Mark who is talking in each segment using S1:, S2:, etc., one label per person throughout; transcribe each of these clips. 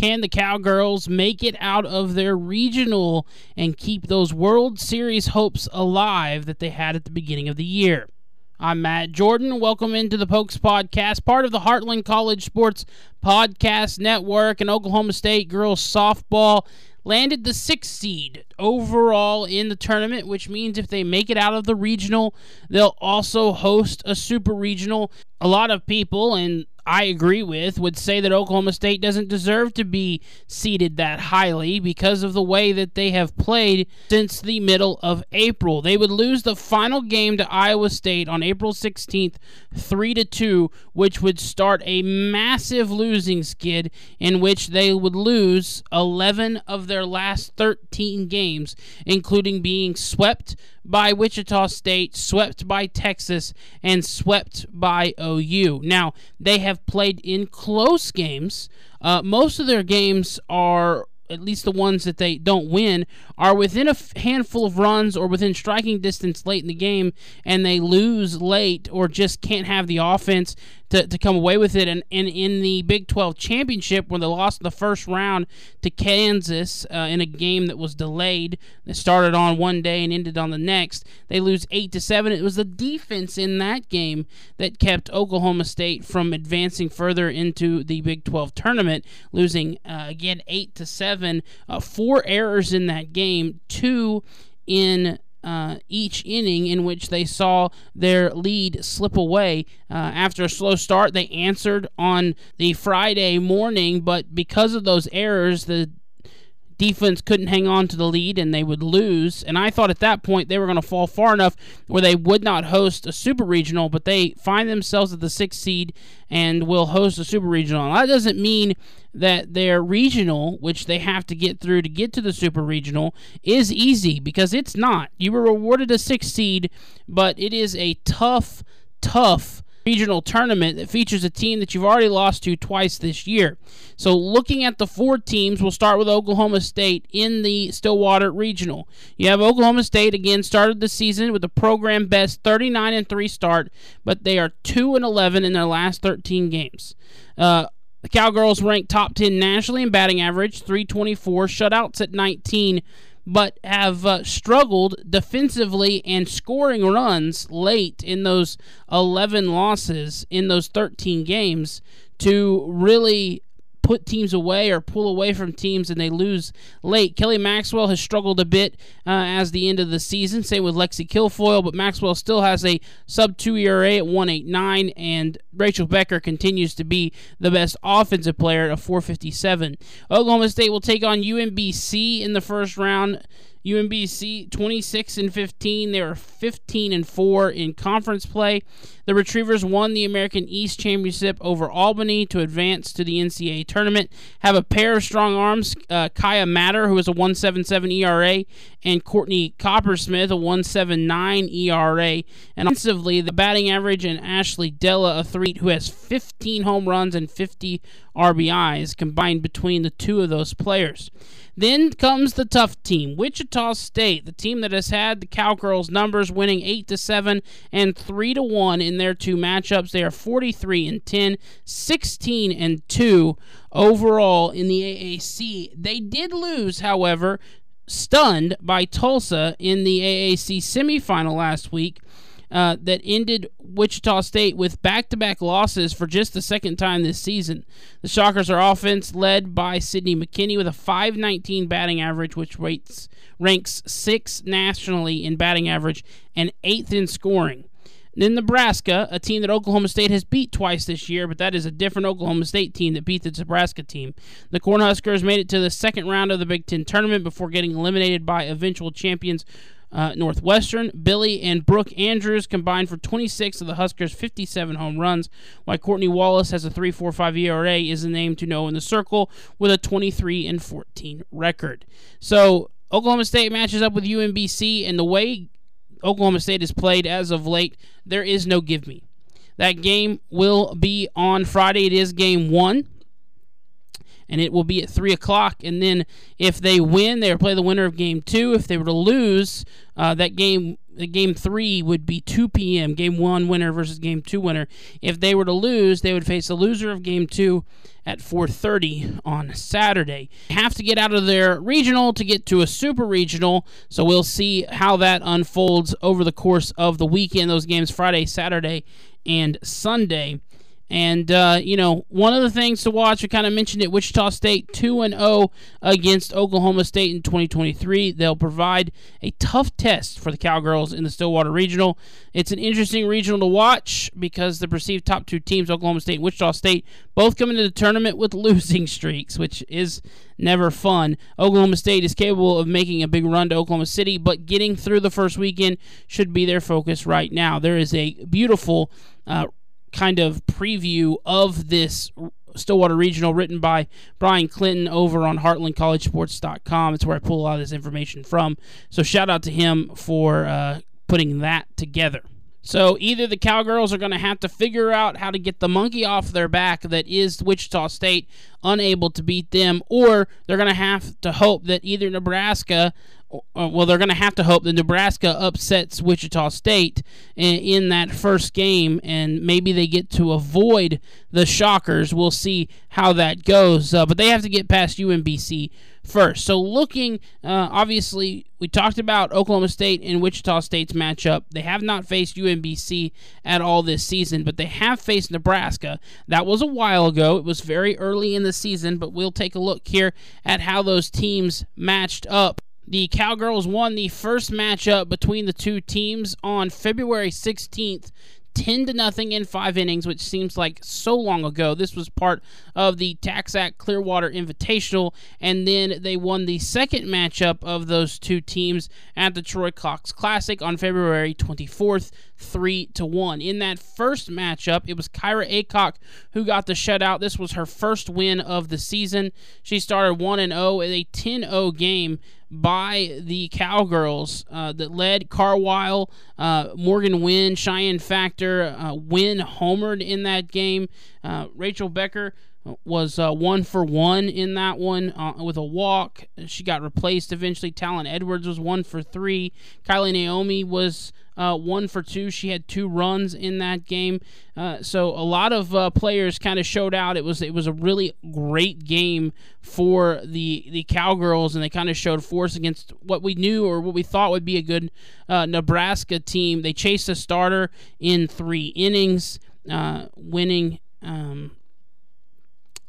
S1: Can the Cowgirls make it out of their regional and keep those World Series hopes alive that they had at the beginning of the year? I'm Matt Jordan. Welcome into the Pokes Podcast, part of the Heartland College Sports Podcast Network and Oklahoma State girls softball landed the sixth seed overall in the tournament, which means if they make it out of the regional, they'll also host a super regional. A lot of people, and I agree with would say that Oklahoma State doesn't deserve to be seeded that highly because of the way that they have played since the middle of April. They would lose the final game to Iowa State on April 16th, 3 to 2, which would start a massive losing skid in which they would lose 11 of their last 13 games, including being swept by Wichita State, swept by Texas, and swept by OU. Now, they have played in close games. Uh, most of their games are at least the ones that they don't win, are within a handful of runs or within striking distance late in the game, and they lose late or just can't have the offense to, to come away with it. And, and in the Big 12 championship, when they lost the first round to Kansas uh, in a game that was delayed, that started on one day and ended on the next, they lose eight to seven. It was the defense in that game that kept Oklahoma State from advancing further into the Big 12 tournament, losing uh, again eight to seven. Uh, four errors in that game, two in uh, each inning in which they saw their lead slip away. Uh, after a slow start, they answered on the Friday morning, but because of those errors, the defense couldn't hang on to the lead and they would lose. And I thought at that point they were going to fall far enough where they would not host a super regional, but they find themselves at the sixth seed and will host a super regional. And that doesn't mean that their regional, which they have to get through to get to the super regional, is easy because it's not. You were rewarded a sixth seed, but it is a tough, tough regional tournament that features a team that you've already lost to twice this year. So, looking at the four teams, we'll start with Oklahoma State in the Stillwater Regional. You have Oklahoma State again started the season with a program best 39 and 3 start, but they are 2 and 11 in their last 13 games. Uh, the Cowgirls ranked top 10 nationally in batting average, 324, shutouts at 19 but have uh, struggled defensively and scoring runs late in those 11 losses in those 13 games to really put teams away or pull away from teams and they lose late. Kelly Maxwell has struggled a bit uh, as the end of the season. Same with Lexi Kilfoyle, but Maxwell still has a sub 2 ERA at 189, and Rachel Becker continues to be the best offensive player at 457. Oklahoma State will take on UMBC in the first round. UMBC 26 and 15. They were 15 and 4 in conference play. The Retrievers won the America East Championship over Albany to advance to the NCAA tournament. Have a pair of strong arms, uh, Kaya Matter, who has a 1.77 ERA, and Courtney Coppersmith, a 1.79 ERA. And offensively, the batting average and Ashley Della, a three, who has 15 home runs and 50 RBIs combined between the two of those players. Then comes the tough team, Wichita State, the team that has had the Cowgirls numbers winning 8 to 7 and 3 to 1 in their two matchups. They are 43 and 10, 16 and 2 overall in the AAC. They did lose, however, stunned by Tulsa in the AAC semifinal last week uh, that ended Wichita State with back to back losses for just the second time this season. The Shockers are offense led by Sydney McKinney with a 519 batting average, which rates, ranks sixth nationally in batting average and eighth in scoring. Then Nebraska, a team that Oklahoma State has beat twice this year, but that is a different Oklahoma State team that beat the Nebraska team. The Cornhuskers made it to the second round of the Big Ten tournament before getting eliminated by eventual champions uh, Northwestern. Billie and Brooke Andrews combined for 26 of the Huskers' 57 home runs, while Courtney Wallace has a 3.45 ERA, is the name to know in the circle with a 23 and 14 record. So Oklahoma State matches up with UMBC, and the way Oklahoma State has played as of late, there is no give me. That game will be on Friday. It is game one and it will be at 3 o'clock. And then if they win, they will play the winner of game two. If they were to lose, uh, that game game three would be 2 p.m. Game one winner versus game two winner. If they were to lose, they would face the loser of game two at 4:30 on Saturday. Have to get out of their regional to get to a super regional, so we'll see how that unfolds over the course of the weekend. Those games Friday, Saturday, and Sunday. And uh, you know, one of the things to watch, we kind of mentioned it. Wichita State two and zero oh against Oklahoma State in 2023. They'll provide a tough test for the Cowgirls in the Stillwater Regional. It's an interesting regional to watch because the perceived top two teams, Oklahoma State and Wichita State, both come into the tournament with losing streaks, which is never fun. Oklahoma State is capable of making a big run to Oklahoma City, but getting through the first weekend should be their focus right now. There is a beautiful. Uh, kind of preview of this Stillwater Regional written by Brian Clinton over on heartlandcollegesports.com. It's where I pull a lot of this information from. So shout out to him for uh, putting that together. So either the Cowgirls are going to have to figure out how to get the monkey off their back that is Wichita State, unable to beat them, or they're going to have to hope that either Nebraska uh, well, they're going to have to hope that Nebraska upsets Wichita State in, in, that first game, and maybe they get to avoid the Shockers. We'll see how that goes, uh, but they have to get past UMBC first. So, looking, uh, obviously, we talked about Oklahoma State and Wichita State's matchup. They have not faced UMBC at all this season, but they have faced Nebraska. That was a while ago. It was very early in the season, but we'll take a look here at how those teams matched up the Cowgirls won the first matchup between the two teams on February 16th, 10 to nothing in 5 innings, which seems like so long ago. This was part of the TaxAct Clearwater Invitational and then they won the second matchup of those two teams at the Troy Cox Classic on February 24th, 3 to 1. In that first matchup, it was Kyra Aycock who got the shutout. This was her first win of the season. She started 1 and 0 in a 10-0 game by the Cowgirls uh, that led Carwile, uh, Morgan Wynne, Chyenne Factor, uh, Wynne homered in that game. Uh, Rachel Becker was uh, one for one in that one uh, with a walk. She got replaced eventually. Talon Edwards was one for three. Kylie Naomi was uh, one for two. She had two runs in that game. Uh, so a lot of uh, players kind of showed out. It was it was a really great game for the the Cowgirls, and they kind of showed force against what we knew or what we thought would be a good uh, Nebraska team. They chased a starter in three innings, winning. Um,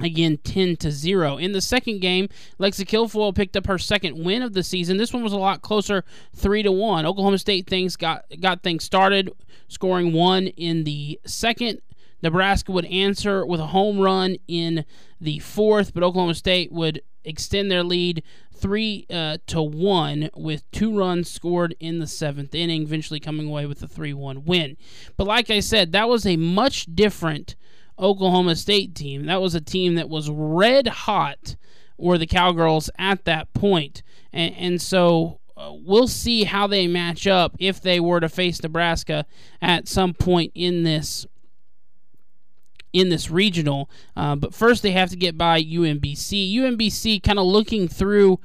S1: again 10 to 0 in the second game lexi kilfoyle picked up her second win of the season. This one was a lot closer 3 to 1 oklahoma state things got got things started scoring one in the second. Nebraska would answer with a home run in the fourth but oklahoma state would extend their lead three uh, to one with two runs scored in the seventh inning eventually coming away with a 3-1 win. But like i said that was a much different Oklahoma State team. That was a team that was red hot, were the Cowgirls at that point. And, and so uh, we'll see how they match up if they were to face Nebraska at some point in this in this regional. Uh, but first, they have to get by UMBC. UMBC, kind of looking through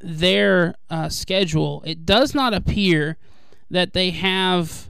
S1: their uh, schedule, it does not appear that they have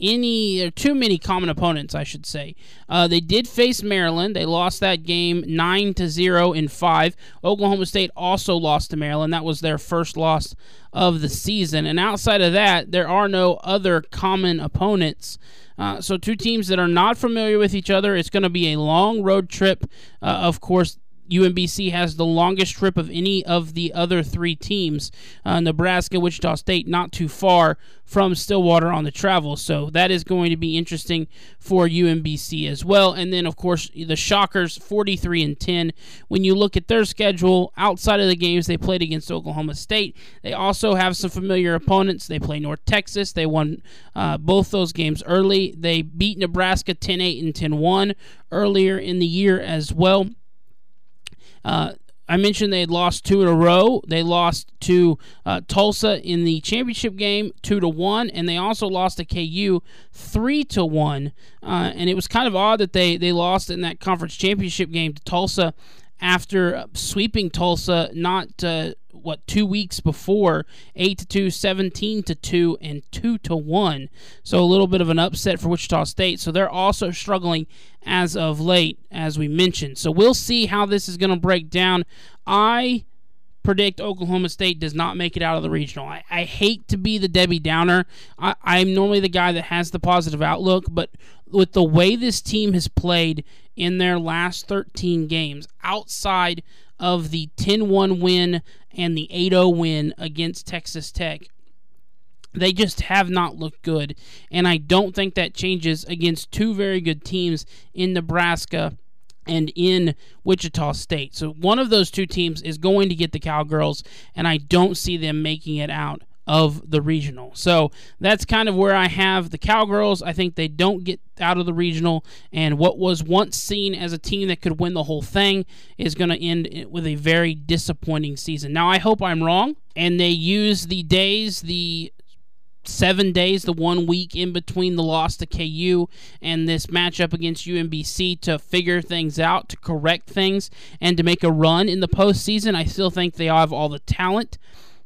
S1: any or too many common opponents, I should say. Uh, they did face Maryland. They lost that game nine to zero in five. Oklahoma State also lost to Maryland. That was their first loss of the season. And outside of that, there are no other common opponents. Uh, so two teams that are not familiar with each other. It's going to be a long road trip. Uh, of course, UMBC has the longest trip of any of the other three teams. Uh, Nebraska, Wichita State, not too far from Stillwater on the travel. So that is going to be interesting for UMBC as well. And then, of course, the Shockers, 43 and 10. When you look at their schedule outside of the games they played against Oklahoma State, they also have some familiar opponents. They play North Texas. They won uh, both those games early. They beat Nebraska 10 8 and 10 1 earlier in the year as well. Uh, I mentioned they had lost two in a row. They lost to uh, Tulsa in the championship game, two to one, and they also lost to KU, three to one. Uh, and it was kind of odd that they they lost in that conference championship game to Tulsa after sweeping Tulsa not uh, what two weeks before 8 to 2 17 to 2 and 2 to 1 so a little bit of an upset for wichita state. So they're also struggling as of late as we mentioned. So we'll see how this is going to break down. I predict Oklahoma State does not make it out of the regional. I, I hate to be the Debbie Downer. I, I'm normally the guy that has the positive outlook, but with the way this team has played in their last 13 games, outside of the 10 1 win and the 8 0 win against Texas Tech, they just have not looked good. And I don't think that changes against two very good teams in Nebraska and in Wichita State. So one of those two teams is going to get the Cowgirls, and I don't see them making it out of the regional. So that's kind of where I have the Cowgirls. I think they don't get out of the regional, and what was once seen as a team that could win the whole thing is going to end with a very disappointing season. Now, I hope I'm wrong, and they use the days, the seven days, the one week in between the loss to KU and this matchup against UMBC to figure things out, to correct things, and to make a run in the postseason. I still think they have all the talent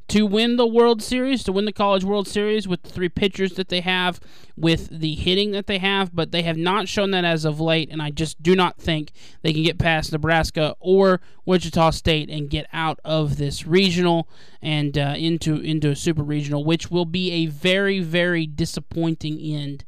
S1: to win the World Series, to win the College World Series with the three pitchers that they have, with the hitting that they have, but they have not shown that as of late, and I just do not think they can get past Nebraska or Wichita State and get out of this regional and uh, into into a super regional, which will be a very very disappointing end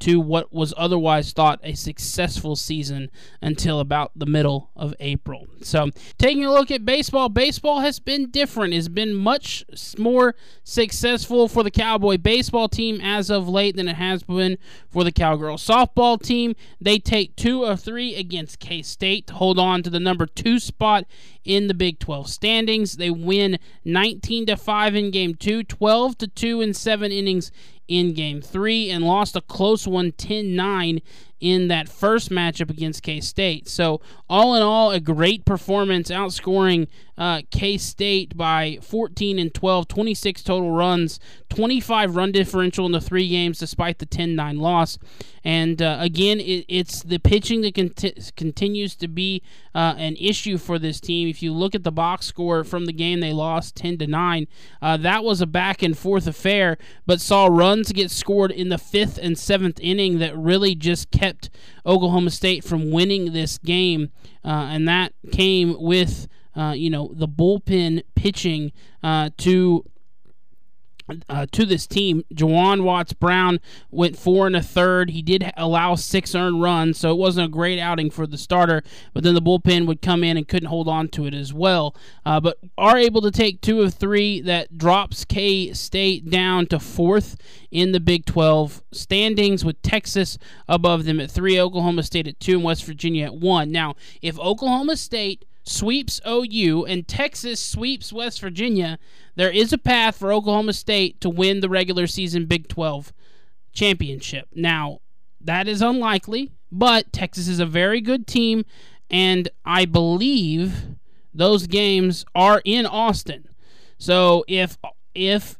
S1: to what was otherwise thought a successful season until about the middle of April. So, taking a look at baseball, baseball has been different. It's been much more successful for the Cowboy baseball team as of late than it has been for the Cowgirl softball team. They take two of three against K State to hold on to the number two spot in the Big 12 standings. They win 19 to 5 in game 2, 12 to 2 in 7 innings in game 3 and lost a close one 10-9 in that first matchup against K State. So, all in all, a great performance, outscoring uh, K State by 14 and 12, 26 total runs, 25 run differential in the three games, despite the 10 9 loss. And uh, again, it, it's the pitching that conti- continues to be uh, an issue for this team. If you look at the box score from the game they lost 10 to 9, uh, that was a back and forth affair, but saw runs get scored in the fifth and seventh inning that really just kept kept Oklahoma State from winning this game, uh, and that came with uh, you know the bullpen pitching uh, to uh, to this team. Juaron Watts-Brown went four and a third. He did allow six earned runs, so it wasn't a great outing for the starter. But then the bullpen would come in and couldn't hold on to it as well. Uh, but are able to take two of three. That drops K State down to fourth in the Big 12 standings, with Texas above them at three, Oklahoma State at two, and West Virginia at one. Now, if Oklahoma State sweeps OU and Texas sweeps West Virginia, there is a path for Oklahoma State to win the regular season Big 12 championship. Now, that is unlikely, but Texas is a very good team, and I believe those games are in Austin. So if if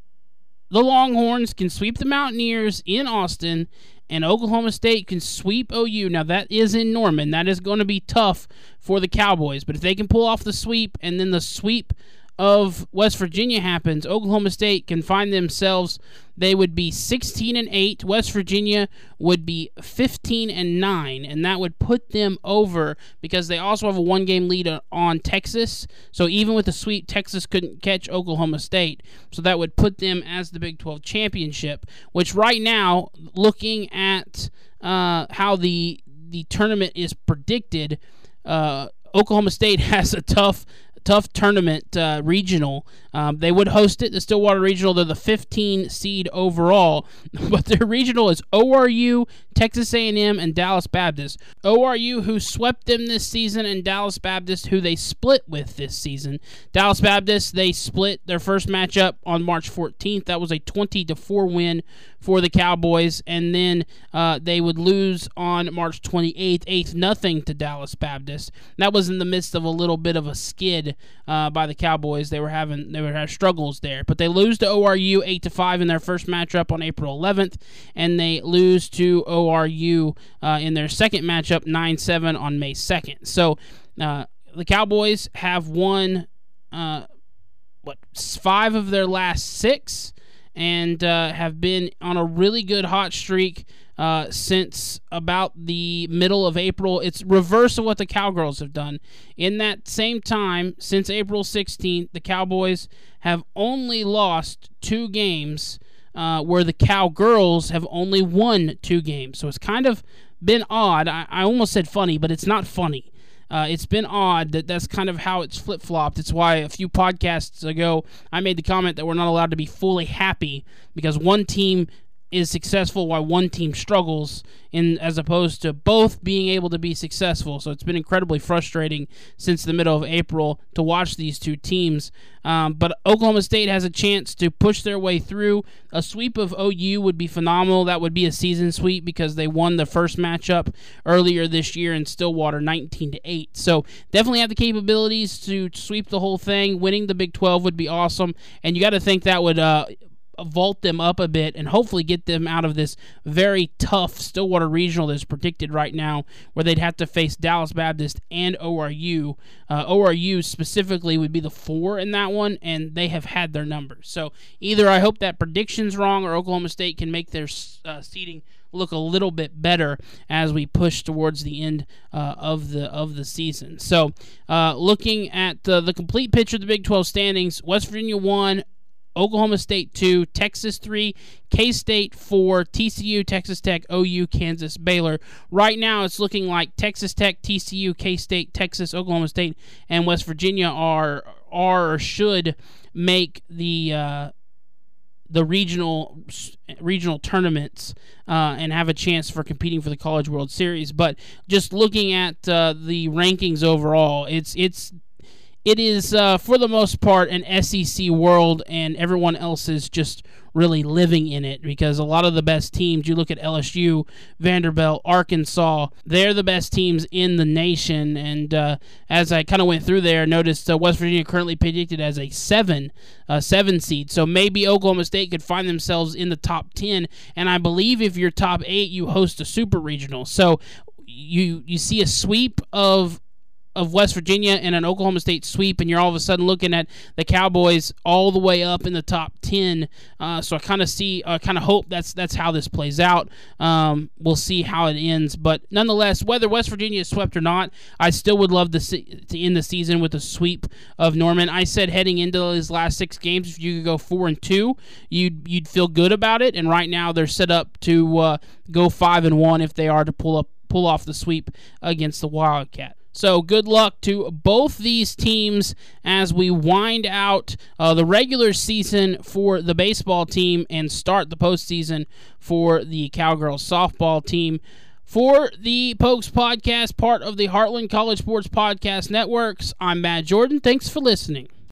S1: the Longhorns can sweep the Mountaineers in Austin and Oklahoma State can sweep OU. Now that is in Norman. That is going to be tough for the Cowboys, but if they can pull off the sweep and then the sweep of West Virginia happens, Oklahoma State can find themselves they would be 16 and 8. West Virginia would be 15 and 9 and that would put them over because they also have a one game lead on Texas. So even with the sweep Texas couldn't catch Oklahoma State. So that would put them as the Big 12 championship, which right now looking at uh, how the the tournament is predicted uh, Oklahoma State has a tough tough tournament uh, regional. Um, they would host it, the Stillwater Regional. They're the 15 seed overall, but their regional is ORU, Texas A&M, and Dallas Baptist. ORU, who swept them this season, and Dallas Baptist, who they split with this season. Dallas Baptist, they split their first matchup on March 14th. That was a 20 to four win for the Cowboys, and then uh, they would lose on March 28th, 8 nothing to Dallas Baptist. That was in the midst of a little bit of a skid uh, by the Cowboys. They were having they were having struggles there, but they lose to ORU 8 to 5 in their first matchup on April 11th, and they lose to ORU uh, in their second matchup 9 7 on May 2nd. So uh, the Cowboys have won uh, what five of their last six, and uh, have been on a really good hot streak uh, since about the middle of April. It's reverse of what the Cowgirls have done. In that same time, since April 16th, the Cowboys have only lost two games, uh, where the Cowgirls have only won two games. So it's kind of been odd. I, I almost said funny, but it's not funny. Uh, it's been odd that that's kind of how it's flip flopped. It's why a few podcasts ago I made the comment that we're not allowed to be fully happy because one team is successful while one team struggles in as opposed to both being able to be successful. So it's been incredibly frustrating since the middle of April to watch these two teams. Um, but Oklahoma State has a chance to push their way through. A sweep of OU would be phenomenal. That would be a season sweep because they won the first matchup earlier this year in Stillwater, 19 to 8. So definitely have the capabilities to sweep the whole thing. Winning the Big 12 would be awesome, and you got to think that would. Uh, vault them up a bit and hopefully get them out of this very tough Stillwater Regional that's predicted right now, where they'd have to face Dallas Baptist and ORU. Uh, ORU specifically would be the four in that one, and they have had their numbers. So either I hope that prediction's wrong, or Oklahoma State can make their uh, seating look a little bit better as we push towards the end uh, of the of the season. So, uh, looking at the, the complete picture of the Big 12 standings, West Virginia won, Oklahoma State 2, Texas 3, K State 4, TCU, Texas Tech, OU, Kansas, Baylor. Right now, it's looking like Texas Tech, TCU, K State, Texas, Oklahoma State, and West Virginia are are or should make the uh, the regional regional tournaments uh, and have a chance for competing for the College World Series. But just looking at uh, the rankings overall, it's it's it is uh, for the most part an SEC world, and everyone else is just really living in it because a lot of the best teams, you look at LSU, Vanderbilt, Arkansas, they're the best teams in the nation. And uh, as I kind of went through there, noticed uh, West Virginia currently predicted as a seven, uh, seven seed. So maybe Oklahoma State could find themselves in the top ten. And I believe if you're top eight, you host a super regional. So you you see a sweep of of West Virginia and an Oklahoma State sweep, and you're all of a sudden looking at the Cowboys all the way up in the top ten. Uh, so I kind of see, I kind of hope that's that's how this plays out. Um, we'll see how it ends, but nonetheless, whether West Virginia is swept or not, I still would love to see to end the season with a sweep of Norman. I said heading into his last six games, if you could go four and two, you'd you'd feel good about it. And right now, they're set up to uh, go five and one if they are to pull up pull off the sweep against the Wildcat. So good luck to both these teams as we wind out uh, the regular season for the baseball team and start the postseason for the Cowgirls softball team. For the Pokes podcast, part of the Heartland College Sports Podcast Networks, I'm Matt Jordan. Thanks for listening.